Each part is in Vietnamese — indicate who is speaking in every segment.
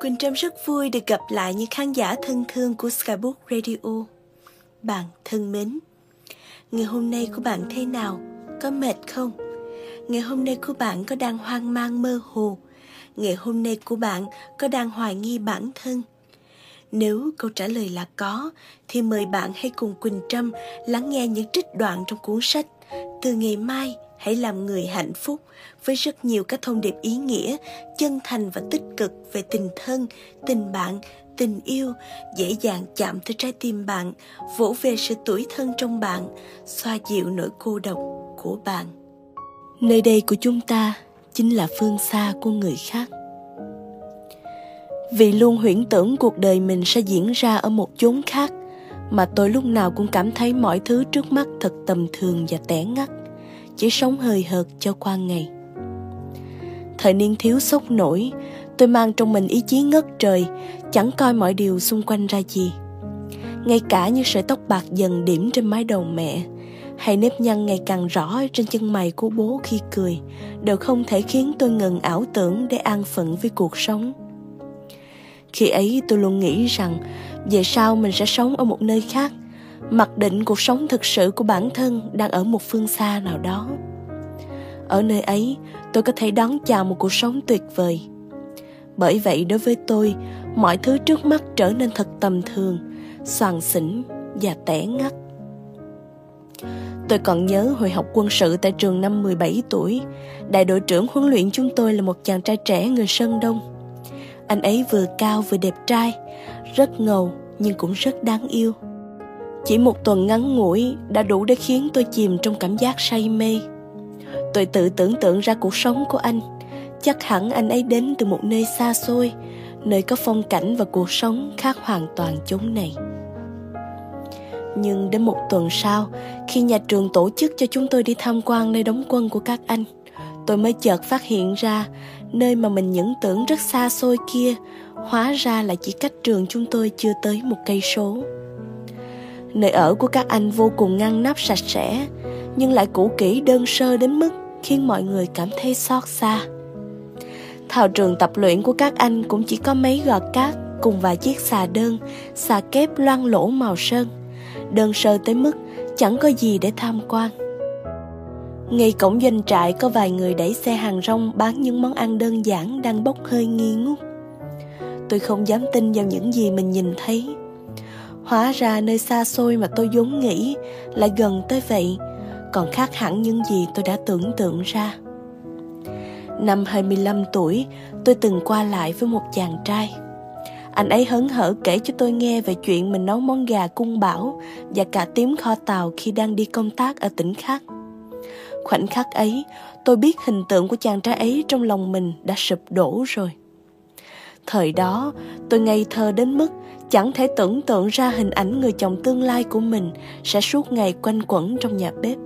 Speaker 1: Quỳnh Trâm rất vui được gặp lại những khán giả thân thương của Skybook Radio. Bạn thân mến, ngày hôm nay của bạn thế nào? Có mệt không? Ngày hôm nay của bạn có đang hoang mang mơ hồ? Ngày hôm nay của bạn có đang hoài nghi bản thân? Nếu câu trả lời là có, thì mời bạn hãy cùng Quỳnh Trâm lắng nghe những trích đoạn trong cuốn sách Từ ngày mai hãy làm người hạnh phúc với rất nhiều các thông điệp ý nghĩa, chân thành và tích cực về tình thân, tình bạn, tình yêu dễ dàng chạm tới trái tim bạn, vỗ về sự tuổi thân trong bạn, xoa dịu nỗi cô độc của bạn. Nơi đây của chúng ta chính là phương xa của người khác. Vì luôn huyễn tưởng cuộc đời mình sẽ diễn ra ở một chốn khác, mà tôi lúc nào cũng cảm thấy mọi thứ trước mắt thật tầm thường và tẻ ngắt chỉ sống hời hợt cho qua ngày. Thời niên thiếu sốc nổi, tôi mang trong mình ý chí ngất trời, chẳng coi mọi điều xung quanh ra gì. Ngay cả như sợi tóc bạc dần điểm trên mái đầu mẹ, hay nếp nhăn ngày càng rõ trên chân mày của bố khi cười, đều không thể khiến tôi ngừng ảo tưởng để an phận với cuộc sống. Khi ấy tôi luôn nghĩ rằng, về sau mình sẽ sống ở một nơi khác mặc định cuộc sống thực sự của bản thân đang ở một phương xa nào đó ở nơi ấy tôi có thể đón chào một cuộc sống tuyệt vời bởi vậy đối với tôi mọi thứ trước mắt trở nên thật tầm thường soàn xỉn và tẻ ngắt Tôi còn nhớ hồi học quân sự tại trường năm 17 tuổi, đại đội trưởng huấn luyện chúng tôi là một chàng trai trẻ người Sơn Đông. Anh ấy vừa cao vừa đẹp trai, rất ngầu nhưng cũng rất đáng yêu. Chỉ một tuần ngắn ngủi đã đủ để khiến tôi chìm trong cảm giác say mê. Tôi tự tưởng tượng ra cuộc sống của anh. Chắc hẳn anh ấy đến từ một nơi xa xôi, nơi có phong cảnh và cuộc sống khác hoàn toàn chốn này. Nhưng đến một tuần sau, khi nhà trường tổ chức cho chúng tôi đi tham quan nơi đóng quân của các anh, tôi mới chợt phát hiện ra nơi mà mình những tưởng rất xa xôi kia hóa ra là chỉ cách trường chúng tôi chưa tới một cây số. Nơi ở của các anh vô cùng ngăn nắp sạch sẽ, nhưng lại cũ kỹ đơn sơ đến mức khiến mọi người cảm thấy xót xa. Thao trường tập luyện của các anh cũng chỉ có mấy gọt cát cùng vài chiếc xà đơn, xà kép loang lỗ màu sơn, đơn sơ tới mức chẳng có gì để tham quan. Ngay cổng doanh trại có vài người đẩy xe hàng rong bán những món ăn đơn giản đang bốc hơi nghi ngút. Tôi không dám tin vào những gì mình nhìn thấy Hóa ra nơi xa xôi mà tôi vốn nghĩ lại gần tới vậy, còn khác hẳn những gì tôi đã tưởng tượng ra. Năm 25 tuổi, tôi từng qua lại với một chàng trai. Anh ấy hớn hở kể cho tôi nghe về chuyện mình nấu món gà cung bảo và cả tím kho tàu khi đang đi công tác ở tỉnh khác. Khoảnh khắc ấy, tôi biết hình tượng của chàng trai ấy trong lòng mình đã sụp đổ rồi. Thời đó, tôi ngây thơ đến mức chẳng thể tưởng tượng ra hình ảnh người chồng tương lai của mình sẽ suốt ngày quanh quẩn trong nhà bếp.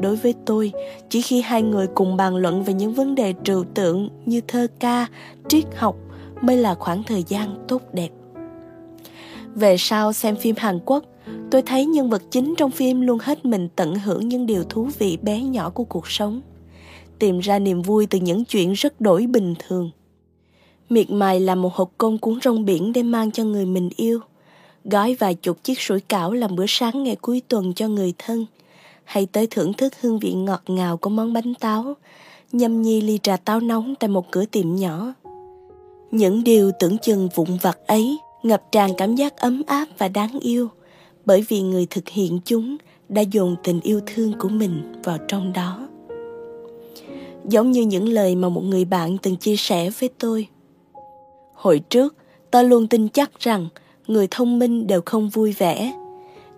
Speaker 1: Đối với tôi, chỉ khi hai người cùng bàn luận về những vấn đề trừu tượng như thơ ca, triết học mới là khoảng thời gian tốt đẹp. Về sau xem phim hàn quốc, tôi thấy nhân vật chính trong phim luôn hết mình tận hưởng những điều thú vị bé nhỏ của cuộc sống, tìm ra niềm vui từ những chuyện rất đổi bình thường. Miệt mài làm một hộp cơm cuốn rong biển để mang cho người mình yêu. Gói vài chục chiếc sủi cảo làm bữa sáng ngày cuối tuần cho người thân. Hay tới thưởng thức hương vị ngọt ngào của món bánh táo. Nhâm nhi ly trà táo nóng tại một cửa tiệm nhỏ. Những điều tưởng chừng vụn vặt ấy ngập tràn cảm giác ấm áp và đáng yêu bởi vì người thực hiện chúng đã dồn tình yêu thương của mình vào trong đó giống như những lời mà một người bạn từng chia sẻ với tôi Hồi trước, ta luôn tin chắc rằng người thông minh đều không vui vẻ.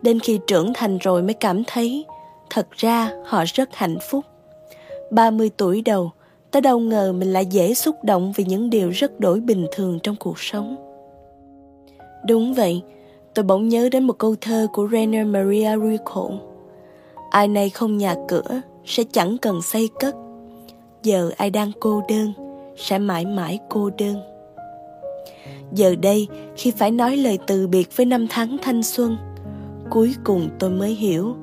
Speaker 1: Đến khi trưởng thành rồi mới cảm thấy thật ra họ rất hạnh phúc. 30 tuổi đầu, ta đâu ngờ mình lại dễ xúc động vì những điều rất đổi bình thường trong cuộc sống. Đúng vậy, tôi bỗng nhớ đến một câu thơ của Rainer Maria Rilke. Ai nay không nhà cửa sẽ chẳng cần xây cất. Giờ ai đang cô đơn sẽ mãi mãi cô đơn. Giờ đây, khi phải nói lời từ biệt với năm tháng thanh xuân, cuối cùng tôi mới hiểu,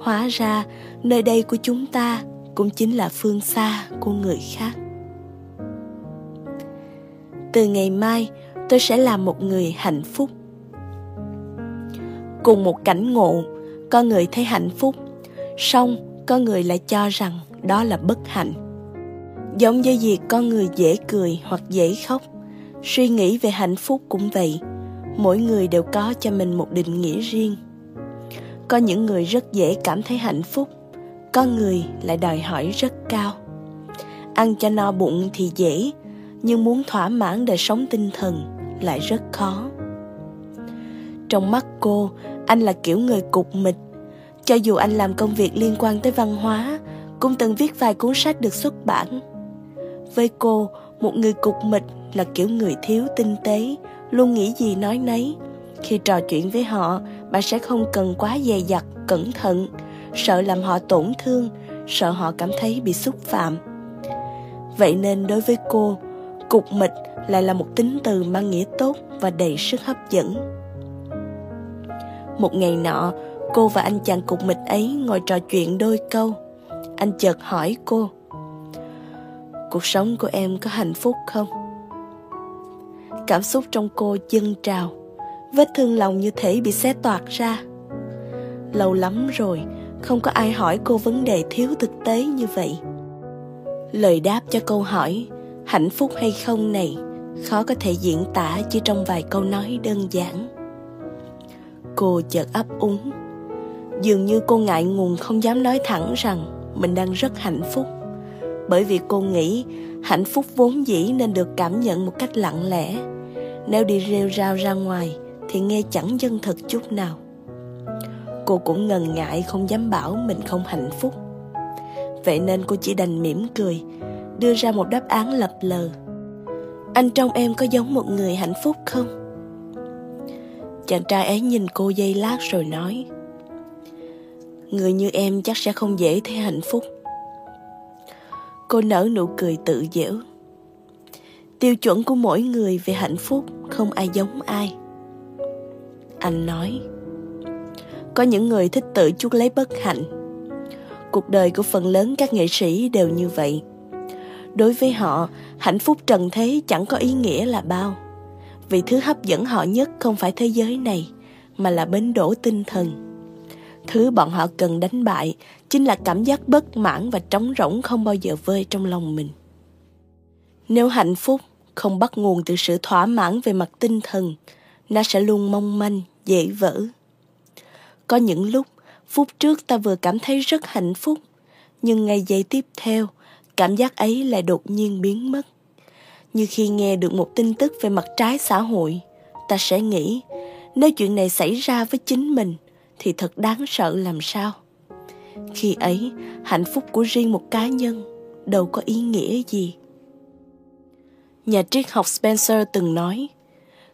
Speaker 1: hóa ra nơi đây của chúng ta cũng chính là phương xa của người khác. từ ngày mai tôi sẽ là một người hạnh phúc. Cùng một cảnh ngộ con người thấy hạnh phúc song con người lại cho rằng đó là bất hạnh. Giống như việc con người dễ cười hoặc dễ khóc suy nghĩ về hạnh phúc cũng vậy. Mỗi người đều có cho mình một định nghĩa riêng. Có những người rất dễ cảm thấy hạnh phúc, có người lại đòi hỏi rất cao. Ăn cho no bụng thì dễ, nhưng muốn thỏa mãn đời sống tinh thần lại rất khó. Trong mắt cô, anh là kiểu người cục mịch. Cho dù anh làm công việc liên quan tới văn hóa, cũng từng viết vài cuốn sách được xuất bản. Với cô một người cục mịch là kiểu người thiếu tinh tế, luôn nghĩ gì nói nấy. Khi trò chuyện với họ bạn sẽ không cần quá dè dặt, cẩn thận. Sợ làm họ tổn thương, sợ họ cảm thấy bị xúc phạm. Vậy nên đối với cô, cục mịch lại là một tính từ mang nghĩa tốt và đầy sức hấp dẫn. Một ngày nọ, cô và anh chàng cục mịch ấy ngồi trò chuyện đôi câu. Anh chợt hỏi cô cuộc sống của em có hạnh phúc không? Cảm xúc trong cô dâng trào, vết thương lòng như thể bị xé toạc ra. Lâu lắm rồi, không có ai hỏi cô vấn đề thiếu thực tế như vậy. Lời đáp cho câu hỏi, hạnh phúc hay không này, khó có thể diễn tả chỉ trong vài câu nói đơn giản. Cô chợt ấp úng. Dường như cô ngại ngùng không dám nói thẳng rằng mình đang rất hạnh phúc bởi vì cô nghĩ hạnh phúc vốn dĩ nên được cảm nhận một cách lặng lẽ. Nếu đi rêu rao ra ngoài thì nghe chẳng chân thật chút nào. Cô cũng ngần ngại không dám bảo mình không hạnh phúc. Vậy nên cô chỉ đành mỉm cười, đưa ra một đáp án lập lờ. Anh trong em có giống một người hạnh phúc không? Chàng trai ấy nhìn cô giây lát rồi nói, người như em chắc sẽ không dễ thấy hạnh phúc cô nở nụ cười tự giễu tiêu chuẩn của mỗi người về hạnh phúc không ai giống ai. Anh nói, có những người thích tự chuốc lấy bất hạnh. Cuộc đời của phần lớn các nghệ sĩ đều như vậy. Đối với họ, hạnh phúc trần thế chẳng có ý nghĩa là bao. Vì thứ hấp dẫn họ nhất không phải thế giới này, mà là bến đỗ tinh thần thứ bọn họ cần đánh bại chính là cảm giác bất mãn và trống rỗng không bao giờ vơi trong lòng mình. Nếu hạnh phúc không bắt nguồn từ sự thỏa mãn về mặt tinh thần, nó sẽ luôn mong manh, dễ vỡ. Có những lúc, phút trước ta vừa cảm thấy rất hạnh phúc, nhưng ngày giây tiếp theo, cảm giác ấy lại đột nhiên biến mất. Như khi nghe được một tin tức về mặt trái xã hội, ta sẽ nghĩ, nếu chuyện này xảy ra với chính mình thì thật đáng sợ làm sao. Khi ấy, hạnh phúc của riêng một cá nhân đâu có ý nghĩa gì. Nhà triết học spencer từng nói,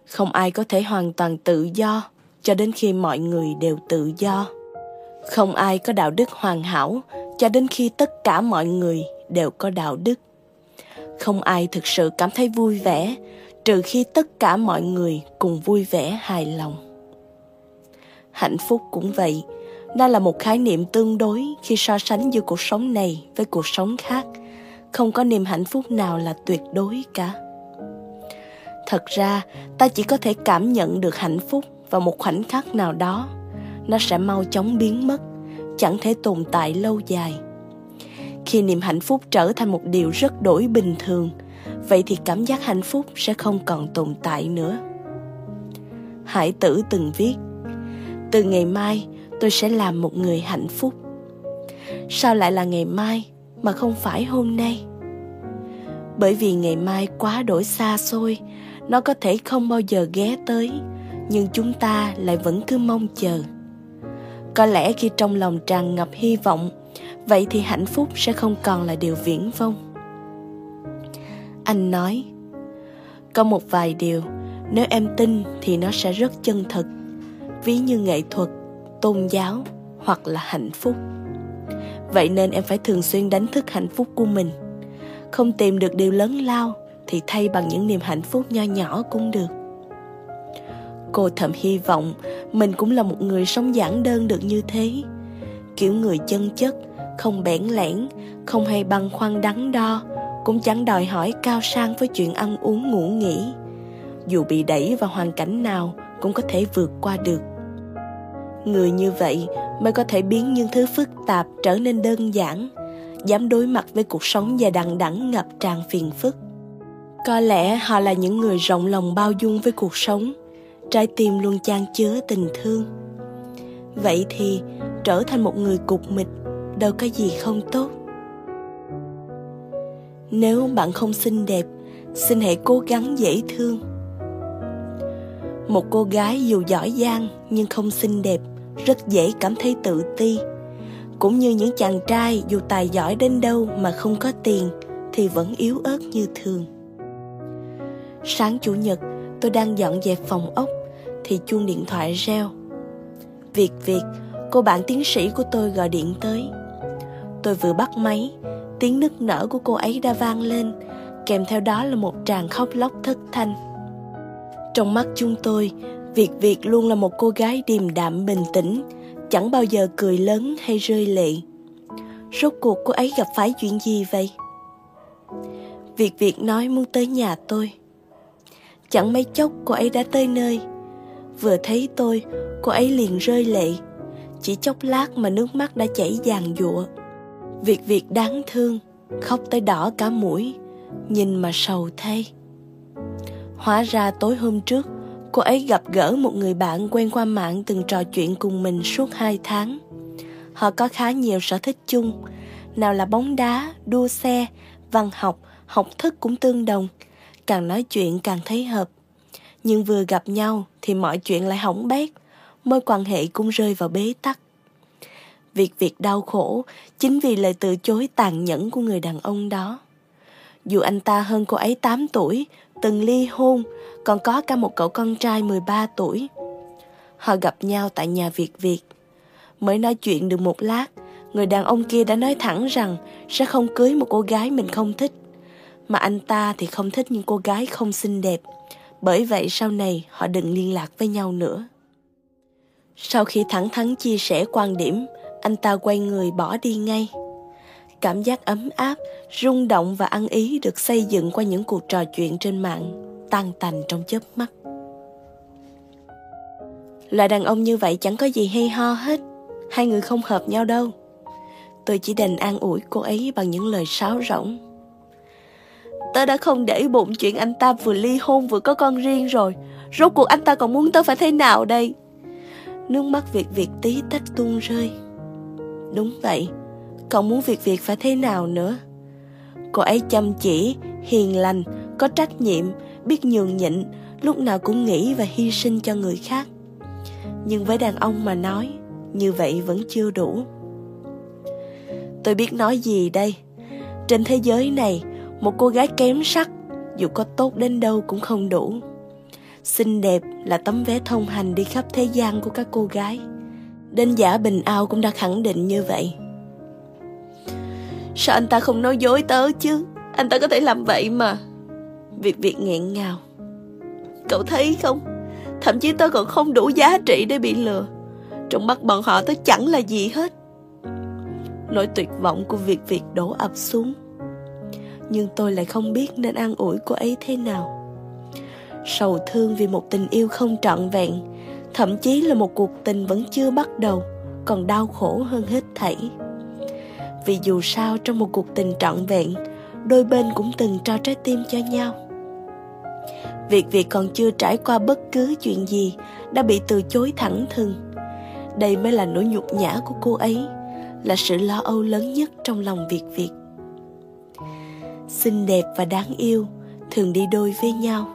Speaker 1: không ai có thể hoàn toàn tự do cho đến khi mọi người đều tự do. Không ai có đạo đức hoàn hảo cho đến khi tất cả mọi người đều có đạo đức. Không ai thực sự cảm thấy vui vẻ, trừ khi tất cả mọi người cùng vui vẻ hài lòng hạnh phúc cũng vậy. Nó là một khái niệm tương đối khi so sánh giữa cuộc sống này với cuộc sống khác. Không có niềm hạnh phúc nào là tuyệt đối cả. Thật ra, ta chỉ có thể cảm nhận được hạnh phúc vào một khoảnh khắc nào đó. Nó sẽ mau chóng biến mất, chẳng thể tồn tại lâu dài. Khi niềm hạnh phúc trở thành một điều rất đổi bình thường, vậy thì cảm giác hạnh phúc sẽ không còn tồn tại nữa. Hải tử từng viết từ ngày mai, tôi sẽ làm một người hạnh phúc. Sao lại là ngày mai mà không phải hôm nay? Bởi vì ngày mai quá đổi xa xôi, nó có thể không bao giờ ghé tới, nhưng chúng ta lại vẫn cứ mong chờ. Có lẽ khi trong lòng tràn ngập hy vọng, vậy thì hạnh phúc sẽ không còn là điều viễn vông. Anh nói, có một vài điều, nếu em tin thì nó sẽ rất chân thực ví như nghệ thuật, tôn giáo hoặc là hạnh phúc. Vậy nên em phải thường xuyên đánh thức hạnh phúc của mình. Không tìm được điều lớn lao thì thay bằng những niềm hạnh phúc nho nhỏ cũng được. Cô thầm hy vọng mình cũng là một người sống giản đơn được như thế. Kiểu người chân chất, không bẽn lẽn, không hay băn khoăn đắn đo, cũng chẳng đòi hỏi cao sang với chuyện ăn uống ngủ nghỉ. Dù bị đẩy vào hoàn cảnh nào cũng có thể vượt qua được. Người như vậy mới có thể biến những thứ phức tạp trở nên đơn giản, dám đối mặt với cuộc sống và đằng đẵng ngập tràn phiền phức. Có lẽ họ là những người rộng lòng bao dung với cuộc sống, trái tim luôn chan chứa tình thương. Vậy thì, trở thành một người cục mịch đâu có gì không tốt. Nếu bạn không xinh đẹp, xin hãy cố gắng dễ thương một cô gái dù giỏi giang nhưng không xinh đẹp, rất dễ cảm thấy tự ti. Cũng như những chàng trai dù tài giỏi đến đâu mà không có tiền thì vẫn yếu ớt như thường. Sáng chủ nhật, tôi đang dọn dẹp phòng ốc thì chuông điện thoại reo. Việc việc, cô bạn tiến sĩ của tôi gọi điện tới. Tôi vừa bắt máy, tiếng nức nở của cô ấy đã vang lên, kèm theo đó là một tràng khóc lóc thất thanh trong mắt chúng tôi Việt Việt luôn là một cô gái điềm đạm bình tĩnh, chẳng bao giờ cười lớn hay rơi lệ. Rốt cuộc cô ấy gặp phải chuyện gì vậy? Việt Việt nói muốn tới nhà tôi. Chẳng mấy chốc cô ấy đã tới nơi. Vừa thấy tôi, cô ấy liền rơi lệ. Chỉ chốc lát mà nước mắt đã chảy dàn giụa Việt Việt đáng thương, khóc tới đỏ cả mũi, nhìn mà sầu thay. Hóa ra tối hôm trước, cô ấy gặp gỡ một người bạn quen qua mạng từng trò chuyện cùng mình suốt hai tháng. Họ có khá nhiều sở thích chung, nào là bóng đá, đua xe, văn học, học thức cũng tương đồng. Càng nói chuyện càng thấy hợp. Nhưng vừa gặp nhau thì mọi chuyện lại hỏng bét, mối quan hệ cũng rơi vào bế tắc. Việc việc đau khổ chính vì lời từ chối tàn nhẫn của người đàn ông đó. Dù anh ta hơn cô ấy 8 tuổi, từng ly hôn, còn có cả một cậu con trai 13 tuổi. Họ gặp nhau tại nhà Việt Việt. Mới nói chuyện được một lát, người đàn ông kia đã nói thẳng rằng sẽ không cưới một cô gái mình không thích. Mà anh ta thì không thích những cô gái không xinh đẹp. Bởi vậy sau này họ đừng liên lạc với nhau nữa. Sau khi thẳng thắn chia sẻ quan điểm, anh ta quay người bỏ đi ngay. Cảm giác ấm áp, rung động và ăn ý được xây dựng qua những cuộc trò chuyện trên mạng tan tành trong chớp mắt. Loại đàn ông như vậy chẳng có gì hay ho hết, hai người không hợp nhau đâu. Tôi chỉ đành an ủi cô ấy bằng những lời sáo rỗng. Tớ đã không để bụng chuyện anh ta vừa ly hôn vừa có con riêng rồi. Rốt cuộc anh ta còn muốn tớ phải thế nào đây? Nước mắt Việt Việt tí tách tuôn rơi. Đúng vậy, còn muốn việc việc phải thế nào nữa? Cô ấy chăm chỉ, hiền lành, có trách nhiệm, biết nhường nhịn, lúc nào cũng nghĩ và hy sinh cho người khác. Nhưng với đàn ông mà nói, như vậy vẫn chưa đủ. Tôi biết nói gì đây? Trên thế giới này, một cô gái kém sắc, dù có tốt đến đâu cũng không đủ. Xinh đẹp là tấm vé thông hành đi khắp thế gian của các cô gái. Đến giả bình ao cũng đã khẳng định như vậy. Sao anh ta không nói dối tớ chứ? Anh ta có thể làm vậy mà. Việc việc nghẹn ngào. Cậu thấy không? Thậm chí tớ còn không đủ giá trị để bị lừa. Trong mắt bọn họ tớ chẳng là gì hết. Nỗi tuyệt vọng của việc việc đổ ập xuống. Nhưng tôi lại không biết nên an ủi cô ấy thế nào. Sầu thương vì một tình yêu không trọn vẹn, Thậm chí là một cuộc tình vẫn chưa bắt đầu, Còn đau khổ hơn hết thảy. Vì dù sao trong một cuộc tình trọn vẹn Đôi bên cũng từng trao trái tim cho nhau Việc việc còn chưa trải qua bất cứ chuyện gì đã bị từ chối thẳng thừng. Đây mới là nỗi nhục nhã của cô ấy, là sự lo âu lớn nhất trong lòng Việt Việt. Xinh đẹp và đáng yêu thường đi đôi với nhau.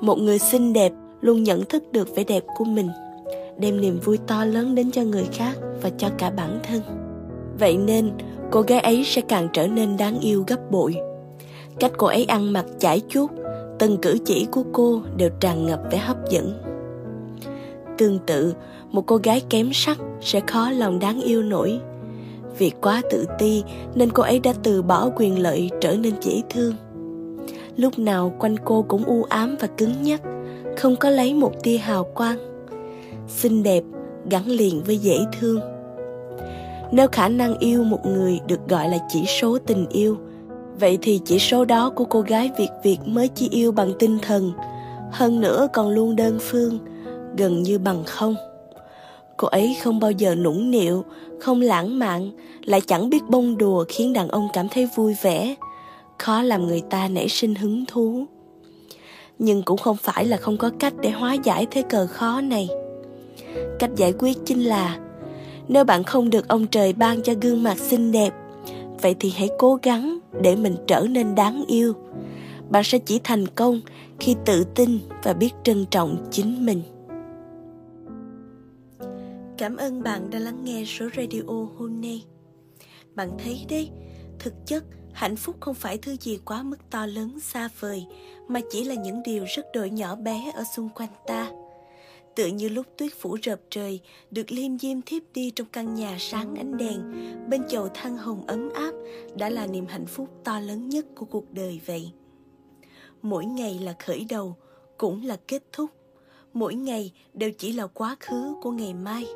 Speaker 1: Một người xinh đẹp luôn nhận thức được vẻ đẹp của mình, đem niềm vui to lớn đến cho người khác và cho cả bản thân. Vậy nên, cô gái ấy sẽ càng trở nên đáng yêu gấp bội. Cách cô ấy ăn mặc chải chuốt, từng cử chỉ của cô đều tràn ngập vẻ hấp dẫn. Tương tự, một cô gái kém sắc sẽ khó lòng đáng yêu nổi. Vì quá tự ti nên cô ấy đã từ bỏ quyền lợi trở nên dễ thương. Lúc nào quanh cô cũng u ám và cứng nhắc, không có lấy một tia hào quang. Xinh đẹp gắn liền với dễ thương nếu khả năng yêu một người được gọi là chỉ số tình yêu, vậy thì chỉ số đó của cô gái việt việt mới chỉ yêu bằng tinh thần. Hơn nữa còn luôn đơn phương, gần như bằng không. Cô ấy không bao giờ nũng nịu, không lãng mạn, lại chẳng biết bông đùa khiến đàn ông cảm thấy vui vẻ. Khó làm người ta nảy sinh hứng thú. Nhưng cũng không phải là không có cách để hóa giải thế cờ khó này. Cách giải quyết chính là nếu bạn không được ông trời ban cho gương mặt xinh đẹp, vậy thì hãy cố gắng để mình trở nên đáng yêu. Bạn sẽ chỉ thành công khi tự tin và biết trân trọng chính mình. Cảm ơn bạn đã lắng nghe số radio hôm nay. Bạn thấy đấy, thực chất hạnh phúc không phải thứ gì quá mức to lớn xa vời, mà chỉ là những điều rất đổi nhỏ bé ở xung quanh ta tựa như lúc tuyết phủ rợp trời, được liêm diêm thiếp đi trong căn nhà sáng ánh đèn, bên chậu than hồng ấm áp, đã là niềm hạnh phúc to lớn nhất của cuộc đời vậy. Mỗi ngày là khởi đầu, cũng là kết thúc. Mỗi ngày đều chỉ là quá khứ của ngày mai.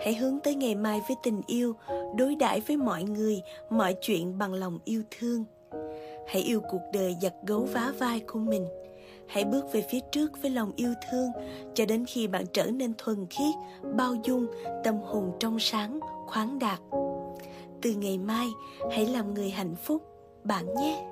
Speaker 1: Hãy hướng tới ngày mai với tình yêu, đối đãi với mọi người, mọi chuyện bằng lòng yêu thương. Hãy yêu cuộc đời giặt gấu vá vai của mình hãy bước về phía trước với lòng yêu thương, cho đến khi bạn trở nên thuần khiết, bao dung, tâm hồn trong sáng, khoáng đạt. Từ ngày mai, hãy làm người hạnh phúc, bạn nhé.